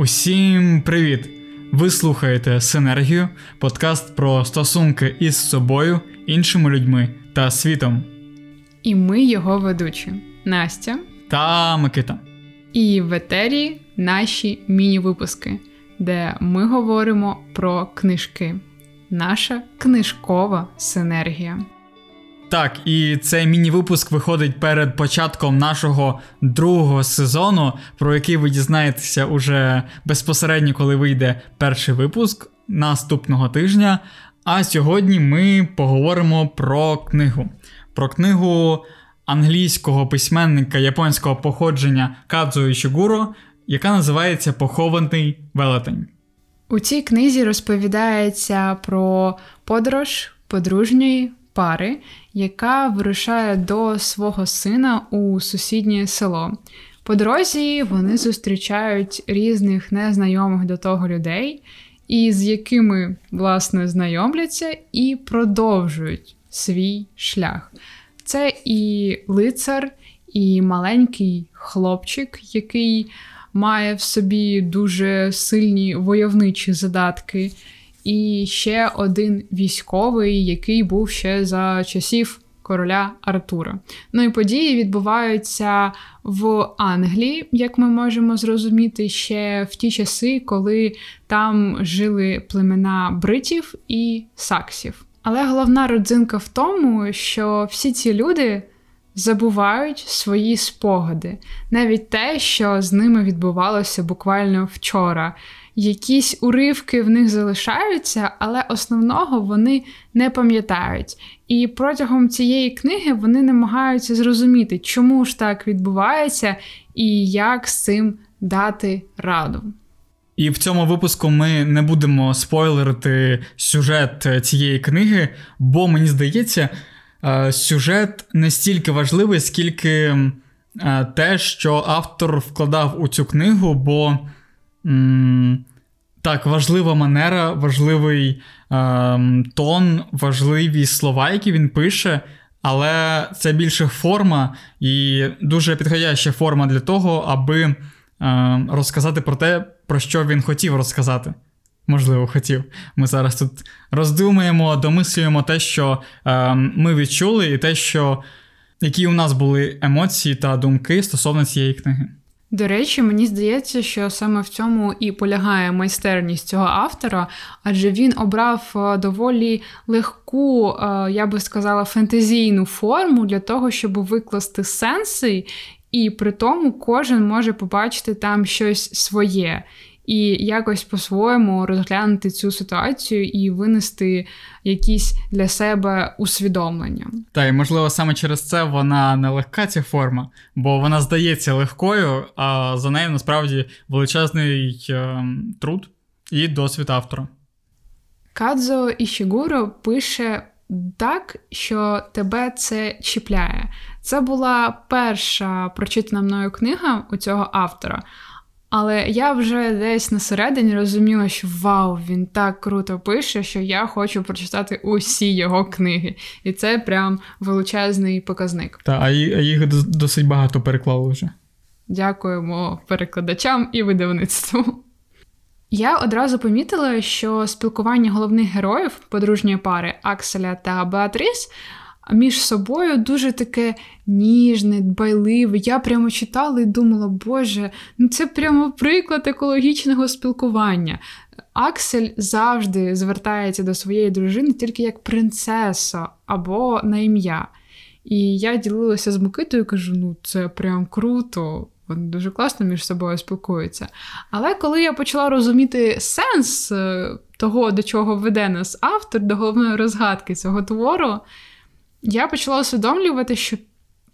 Усім привіт! Ви слухаєте Синергію, подкаст про стосунки із собою, іншими людьми та світом. І ми його ведучі Настя та Микита. І в етері наші міні-випуски, де ми говоримо про книжки. Наша книжкова синергія. Так, і цей міні-випуск виходить перед початком нашого другого сезону, про який ви дізнаєтеся уже безпосередньо, коли вийде перший випуск наступного тижня. А сьогодні ми поговоримо про книгу. Про книгу англійського письменника японського походження Кадзо Ішігуро, яка називається Похований велетень. У цій книзі розповідається про подорож подружньої пари, яка вирушає до свого сина у сусіднє село. По дорозі вони зустрічають різних незнайомих до того людей, і з якими, власне, знайомляться і продовжують свій шлях. Це і лицар, і маленький хлопчик, який має в собі дуже сильні войовничі задатки і ще один військовий, який був ще за часів короля Артура. Ну і події відбуваються в Англії, як ми можемо зрозуміти, ще в ті часи, коли там жили племена бритів і саксів. Але головна родзинка в тому, що всі ці люди. Забувають свої спогади, навіть те, що з ними відбувалося буквально вчора якісь уривки в них залишаються, але основного вони не пам'ятають. І протягом цієї книги вони намагаються зрозуміти, чому ж так відбувається і як з цим дати раду. І в цьому випуску ми не будемо спойлерити сюжет цієї книги, бо мені здається, сюжет не стільки важливий, скільки е, те, що автор вкладав у цю книгу, бо так, важлива манера, важливий е, тон, важливі слова, які він пише, але це більше форма і дуже підходяща форма для того, аби е, розказати про те, про що він хотів розказати. Можливо, хотів. Ми зараз тут роздумуємо, домислюємо те, що е, ми відчули, і те, що які у нас були емоції та думки стосовно цієї книги. До речі, мені здається, що саме в цьому і полягає майстерність цього автора, адже він обрав е, доволі легку, е, я би сказала, фентезійну форму для того, щоб викласти сенси, і при тому кожен може побачити там щось своє і якось по-своєму розглянути цю ситуацію і винести якісь для себе усвідомлення. Та і можливо саме через це вона не легка ця форма, бо вона здається легкою, а за нею насправді величезний е, труд і досвід автора. Кадзо Ішігуро пише. Так, що тебе це чіпляє. Це була перша прочитана мною книга у цього автора. Але я вже десь на середині розуміла, що вау, він так круто пише, що я хочу прочитати усі його книги. І це прям величезний показник. Та, а їх досить багато переклали вже. Дякуємо перекладачам і видавництву. Я одразу помітила, що спілкування головних героїв подружньої пари Акселя та Беатріс між собою дуже таке ніжне, дбайливе. Я прямо читала і думала, Боже, ну це прямо приклад екологічного спілкування. Аксель завжди звертається до своєї дружини тільки як принцеса або на ім'я. І я ділилася з Микитою і кажу: ну це прям круто. Вони дуже класно між собою спілкуються. Але коли я почала розуміти сенс е, того, до чого веде нас автор, до головної розгадки цього твору, я почала усвідомлювати, що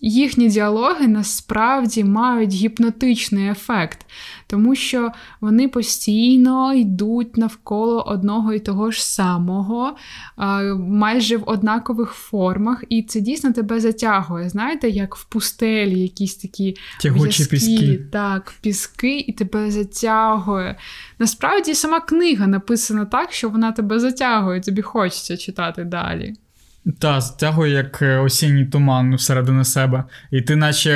їхні діалоги насправді мають гіпнотичний ефект, тому що вони постійно йдуть навколо одного і того ж самого, майже в однакових формах, і це дійсно тебе затягує. Знаєте, як в пустелі якісь такі Тягучі піски. Так, піски, і тебе затягує. Насправді, сама книга написана так, що вона тебе затягує, тобі хочеться читати далі. Та, затягує як е, осінній туман всередину себе. І ти, наче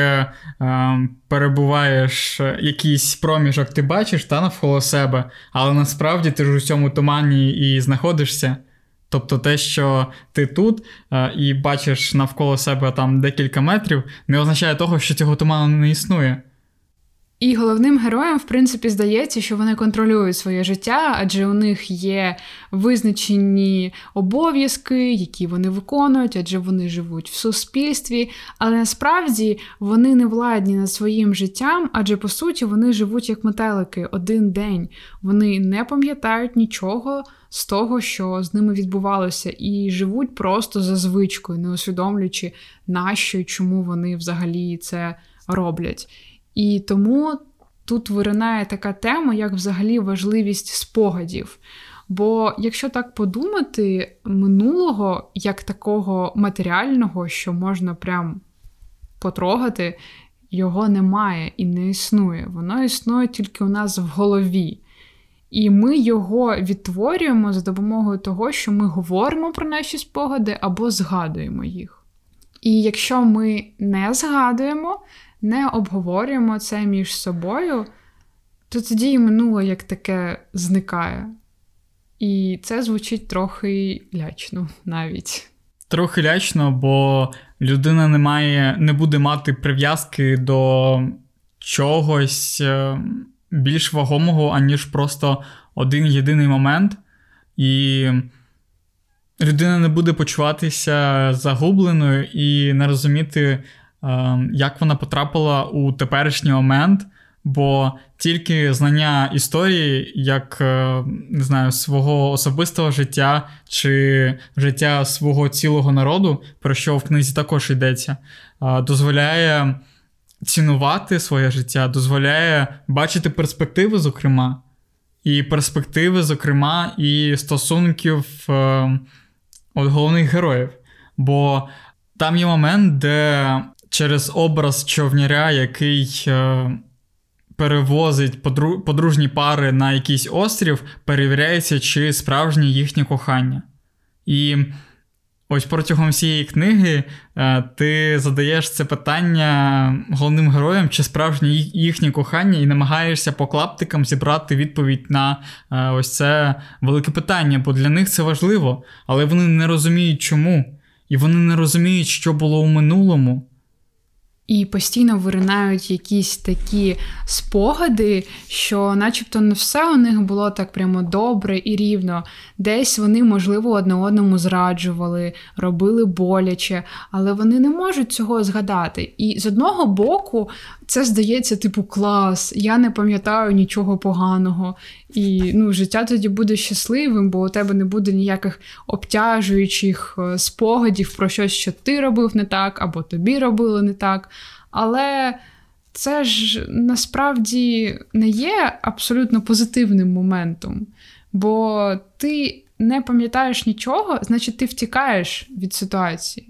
е, перебуваєш якийсь проміжок, ти бачиш та навколо себе, але насправді ти ж у цьому тумані і знаходишся. Тобто те, що ти тут е, і бачиш навколо себе там декілька метрів, не означає того, що цього туману не існує. І головним героям, в принципі, здається, що вони контролюють своє життя, адже у них є визначені обов'язки, які вони виконують, адже вони живуть в суспільстві. Але насправді вони не владні над своїм життям, адже по суті вони живуть як метелики один день. Вони не пам'ятають нічого з того, що з ними відбувалося, і живуть просто за звичкою, не усвідомлюючи, нащо і чому вони взагалі це роблять. І тому тут виринає така тема, як взагалі важливість спогадів. Бо якщо так подумати, минулого як такого матеріального, що можна прям потрогати, його немає і не існує. Воно існує тільки у нас в голові. І ми його відтворюємо за допомогою того, що ми говоримо про наші спогади або згадуємо їх. І якщо ми не згадуємо, не обговорюємо це між собою, то тоді і минуле як таке зникає. І це звучить трохи лячно навіть. Трохи лячно, бо людина не має, не буде мати прив'язки до чогось е, більш вагомого, аніж просто один єдиний момент. І людина не буде почуватися загубленою і не розуміти, як вона потрапила у теперішній момент, бо тільки знання історії, як е, не знаю, свого особистого життя чи життя свого цілого народу, про що в книзі також йдеться, е, дозволяє цінувати своє життя, дозволяє бачити перспективи, зокрема, і перспективи, зокрема, і стосунків е, от головних героїв. Бо там є момент, де через образ човняря, який е, перевозить подружні пари на якийсь острів, перевіряється, чи справжнє їхнє кохання. І ось протягом всієї книги е, ти задаєш це питання головним героям, чи справжнє їхнє кохання, і намагаєшся по клаптикам зібрати відповідь на е, ось це велике питання, бо для них це важливо, але вони не розуміють чому. І вони не розуміють, що було у минулому. І постійно виринають якісь такі спогади, що, начебто, не все у них було так прямо добре і рівно. Десь вони, можливо, одне одному зраджували, робили боляче, але вони не можуть цього згадати. І з одного боку, це здається, типу, клас, я не пам'ятаю нічого поганого. І ну, життя тоді буде щасливим, бо у тебе не буде ніяких обтяжуючих е, спогадів про щось, що ти робив не так, або тобі робили не так. Але це ж насправді не є абсолютно позитивним моментом. Бо ти не пам'ятаєш нічого, значить, ти втікаєш від ситуації.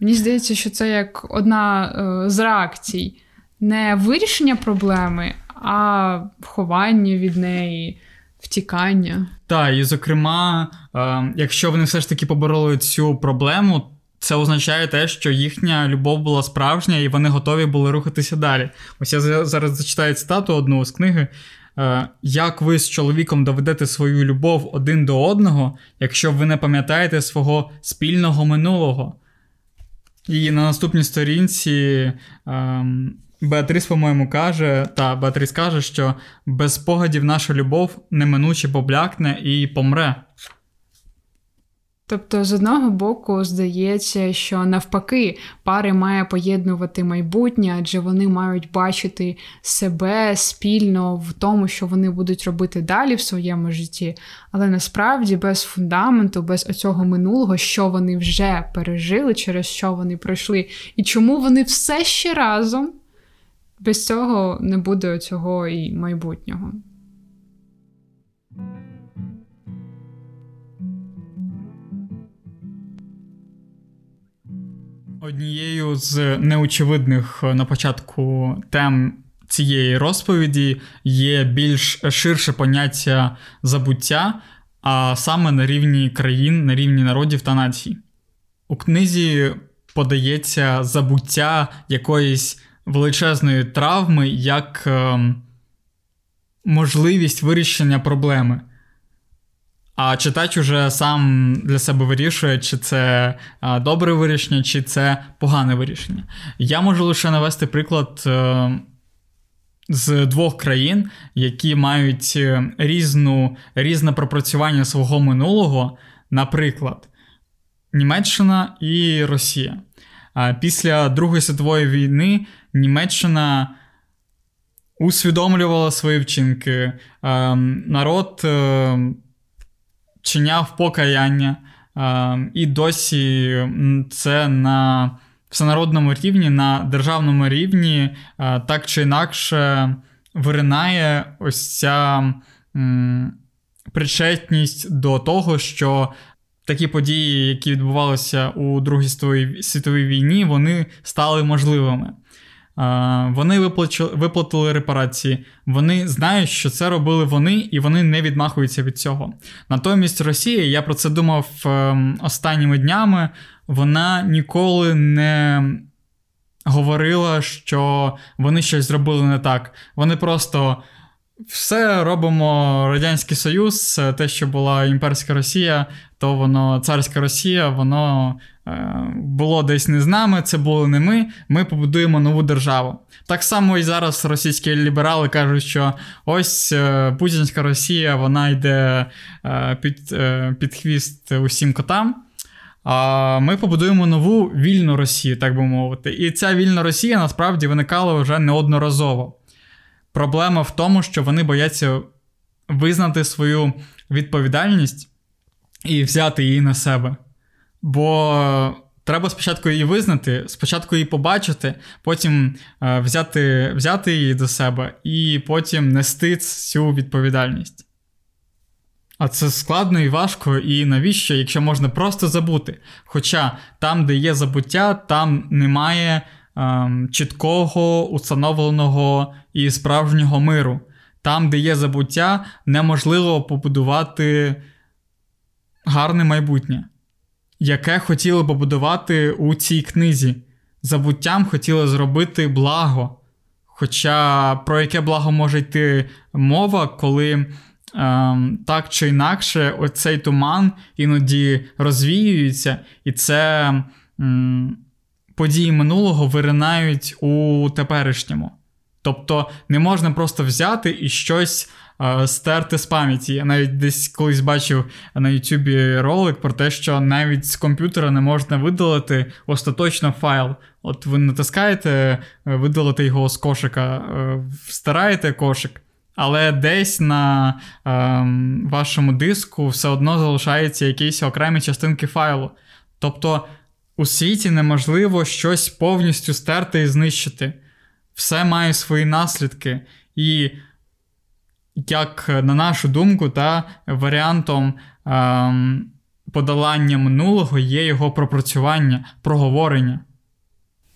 Мені здається, що це як одна е, з реакцій не вирішення проблеми, а ховання від неї, втікання. Так, і зокрема, е, якщо вони все ж таки побороли цю проблему, це означає те, що їхня любов була справжня, і вони готові були рухатися далі. Ось я зараз зачитаю цитату одну з книги. Е, як ви з чоловіком доведете свою любов один до одного, якщо ви не пам'ятаєте свого спільного минулого? І на наступній сторінці ем, Беатріс, по-моєму, каже, та Беатріс каже, що без спогадів наша любов неминуче поблякне і помре. Тобто, з одного боку, здається, що навпаки, пари має поєднувати майбутнє, адже вони мають бачити себе спільно в тому, що вони будуть робити далі в своєму житті. Але насправді без фундаменту, без оцього минулого, що вони вже пережили, через що вони пройшли, і чому вони все ще разом, без цього не буде цього і майбутнього. Однією з неочевидних е, на початку тем цієї розповіді є більш ширше поняття забуття, а саме на рівні країн, на рівні народів та націй. у книзі подається забуття якоїсь величезної травми як е, можливість вирішення проблеми. А читач уже сам для себе вирішує, чи це добре вирішення, чи це погане вирішення. Я можу лише навести приклад е, з двох країн, які мають е, різну, різне пропрацювання свого минулого, наприклад, Німеччина і Росія. Після Другої світової війни Німеччина усвідомлювала свої вчинки. Ем, народ. Ем, чиняв покаяння, і досі це на всенародному рівні, на державному рівні так чи інакше виринає ось ця причетність до того, що такі події, які відбувалися у Другій світовій війні, вони стали можливими. Вони виплатили репарації, вони знають, що це робили вони, і вони не відмахуються від цього. Натомість Росія, я про це думав ем, останніми днями, вона ніколи не говорила, що вони щось зробили не так. Вони просто все робимо Радянський Союз, те, що була імперська Росія, то воно царська Росія, воно е, було десь не з нами, це були не ми. Ми побудуємо нову державу. Так само і зараз російські ліберали кажуть, що ось е, Путінська Росія, вона йде е, під, е, під хвіст усім котам. А ми побудуємо нову вільну Росію, так би мовити. І ця вільна Росія насправді виникала вже неодноразово. Проблема в тому, що вони бояться визнати свою відповідальність і взяти її на себе. Бо треба спочатку її визнати, спочатку її побачити, потім е, взяти взяти її до себе і потім нести цю відповідальність. А це складно і важко, і навіщо, якщо можна просто забути. Хоча там, де є забуття, там немає ем, чіткого, установленого і справжнього миру. Там, де є забуття, неможливо побудувати гарне майбутнє, яке хотіли побудувати у цій книзі. Забуттям хотіли зробити благо. Хоча про яке благо може йти мова, коли ем, так чи інакше оцей туман іноді розвіюється, і це події минулого виринають у теперішньому. Тобто не можна просто взяти і щось е, стерти з пам'яті. Я навіть десь колись бачив на Ютубі ролик про те, що навіть з комп'ютера не можна видалити остаточно файл. От ви натискаєте, е, видалити його з кошика, е, встираєте кошик. Але десь на е, вашому диску все одно залишаються якісь окремі частинки файлу. Тобто у світі неможливо щось повністю стерти і знищити все має свої наслідки. І, як на нашу думку, та варіантом ем, подолання минулого є його пропрацювання, проговорення.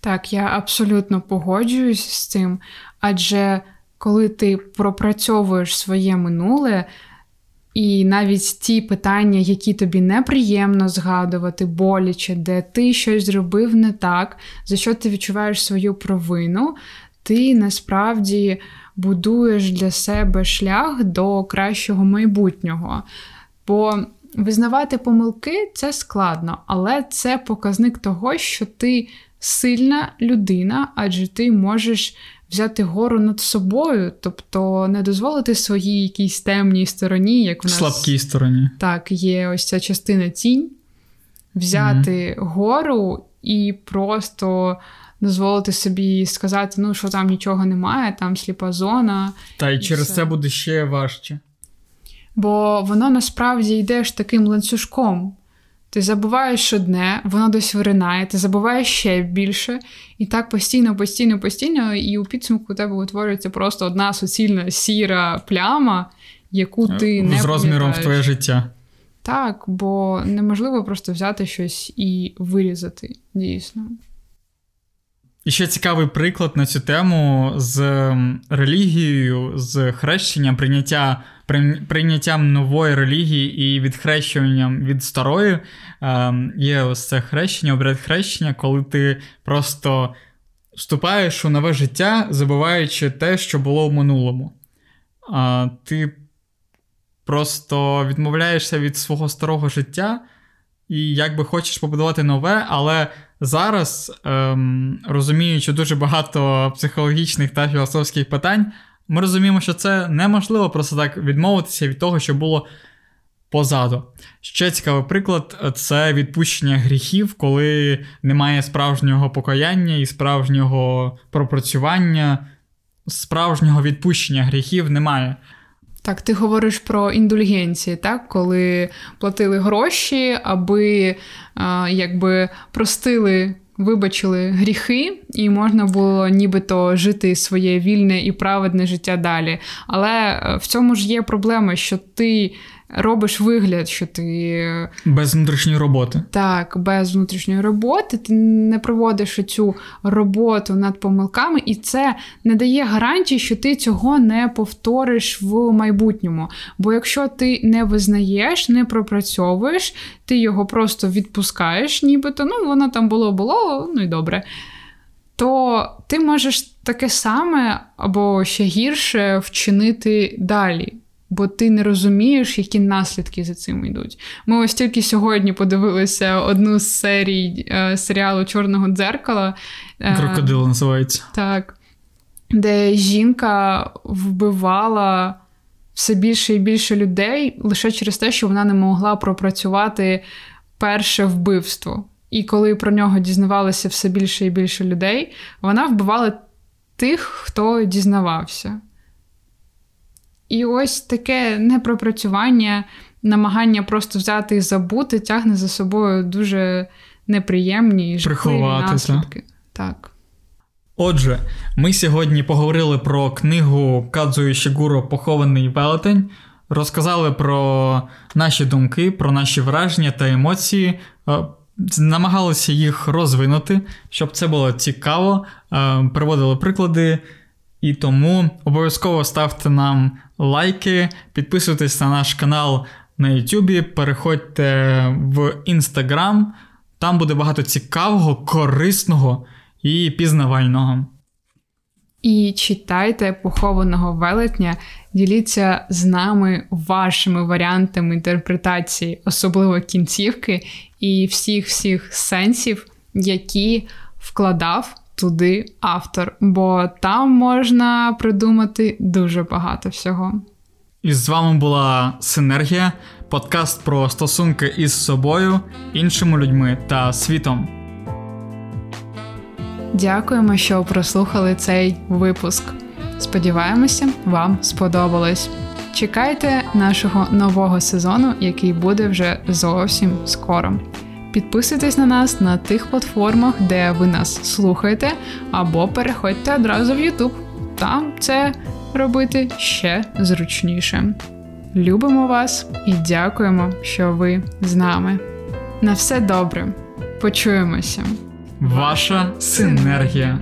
Так, я абсолютно погоджуюсь з цим, адже коли ти пропрацьовуєш своє минуле. І навіть ті питання, які тобі неприємно згадувати, боляче, де ти щось зробив не так, за що ти відчуваєш свою провину, ти насправді будуєш для себе шлях до кращого майбутнього. Бо визнавати помилки це складно, але це показник того, що ти сильна людина, адже ти можеш взяти гору над собою, тобто не дозволити своїй якійсь темній стороні, як в нас слабкій стороні. Так, є ось ця частина тінь, взяти mm-hmm. гору і просто дозволити собі сказати, ну що там нічого немає, там сліпа зона. Та й через все. це буде ще важче. Бо воно насправді йдеш таким ланцюжком. Ти забуваєш одне, воно десь виринає, ти забуваєш ще більше, і так постійно, постійно, постійно, і у підсумку у тебе утворюється просто одна суцільна сіра пляма, яку ти не з розміром в твоє життя. Так, бо неможливо просто взяти щось і вирізати дійсно. І ще цікавий приклад на цю тему з релігією, з хрещенням, прийняття, прийняттям нової релігії і відхрещуванням від старої. Ем, є ось це хрещення, обряд хрещення, коли ти просто вступаєш у нове життя, забуваючи те, що було в минулому. Ти просто відмовляєшся від свого старого життя і якби хочеш побудувати нове, але зараз, ем, розуміючи дуже багато психологічних та філософських питань, ми розуміємо, що це неможливо просто так відмовитися від того, що було позаду. Ще цікавий приклад це відпущення гріхів, коли немає справжнього покаяння і справжнього пропрацювання, справжнього відпущення гріхів немає. Так, ти говориш про індульгенції, так? коли платили гроші, аби а, якби простили, вибачили гріхи, і можна було нібито жити своє вільне і праведне життя далі. Але е, в цьому ж є проблема, що ти робиш вигляд, що ти без внутрішньої роботи. Так, без внутрішньої роботи ти не проводиш цю роботу над помилками, і це не дає гарантії, що ти цього не повториш в майбутньому. Бо якщо ти не визнаєш, не пропрацьовуєш, ти його просто відпускаєш, нібито ну воно там було, було, ну і добре. То ти можеш таке саме або ще гірше вчинити далі бо ти не розумієш, які наслідки за цим йдуть. Ми ось тільки сьогодні подивилися одну з серій е, серіалу Чорного дзеркала. Е, Крокодил називається. Так. Де жінка вбивала все більше і більше людей лише через те, що вона не могла пропрацювати перше вбивство. І коли про нього дізнавалося все більше і більше людей, вона вбивала тих, хто дізнавався. І ось таке непропрацювання, намагання просто взяти і забути, тягне за собою дуже неприємні і жахливі наслідки. Так. Отже, ми сьогодні поговорили про книгу Кадзуї Шігуро Похований велетень, розказали про наші думки, про наші враження та емоції. Е, намагалися їх розвинути, щоб це було цікаво. Е, приводили приклади. І тому обов'язково ставте нам лайки, підписуйтесь на наш канал на YouTube, переходьте в Instagram. Там буде багато цікавого, корисного і пізнавального. І читайте похованого велетня, діліться з нами вашими варіантами інтерпретації, особливо кінцівки і всіх всіх сенсів, які вкладав туди автор, бо там можна придумати дуже багато всього. І з вами була Синергія, подкаст про стосунки із собою, іншими людьми та світом. Дякуємо, що прослухали цей випуск. Сподіваємося, вам сподобалось. Чекайте нашого нового сезону, який буде вже зовсім скоро. Підписуйтесь на нас на тих платформах, де ви нас слухаєте, або переходьте одразу в YouTube. Там це робити ще зручніше. Любимо вас і дякуємо, що ви з нами. На все добре. Почуємося. Ваша синергія.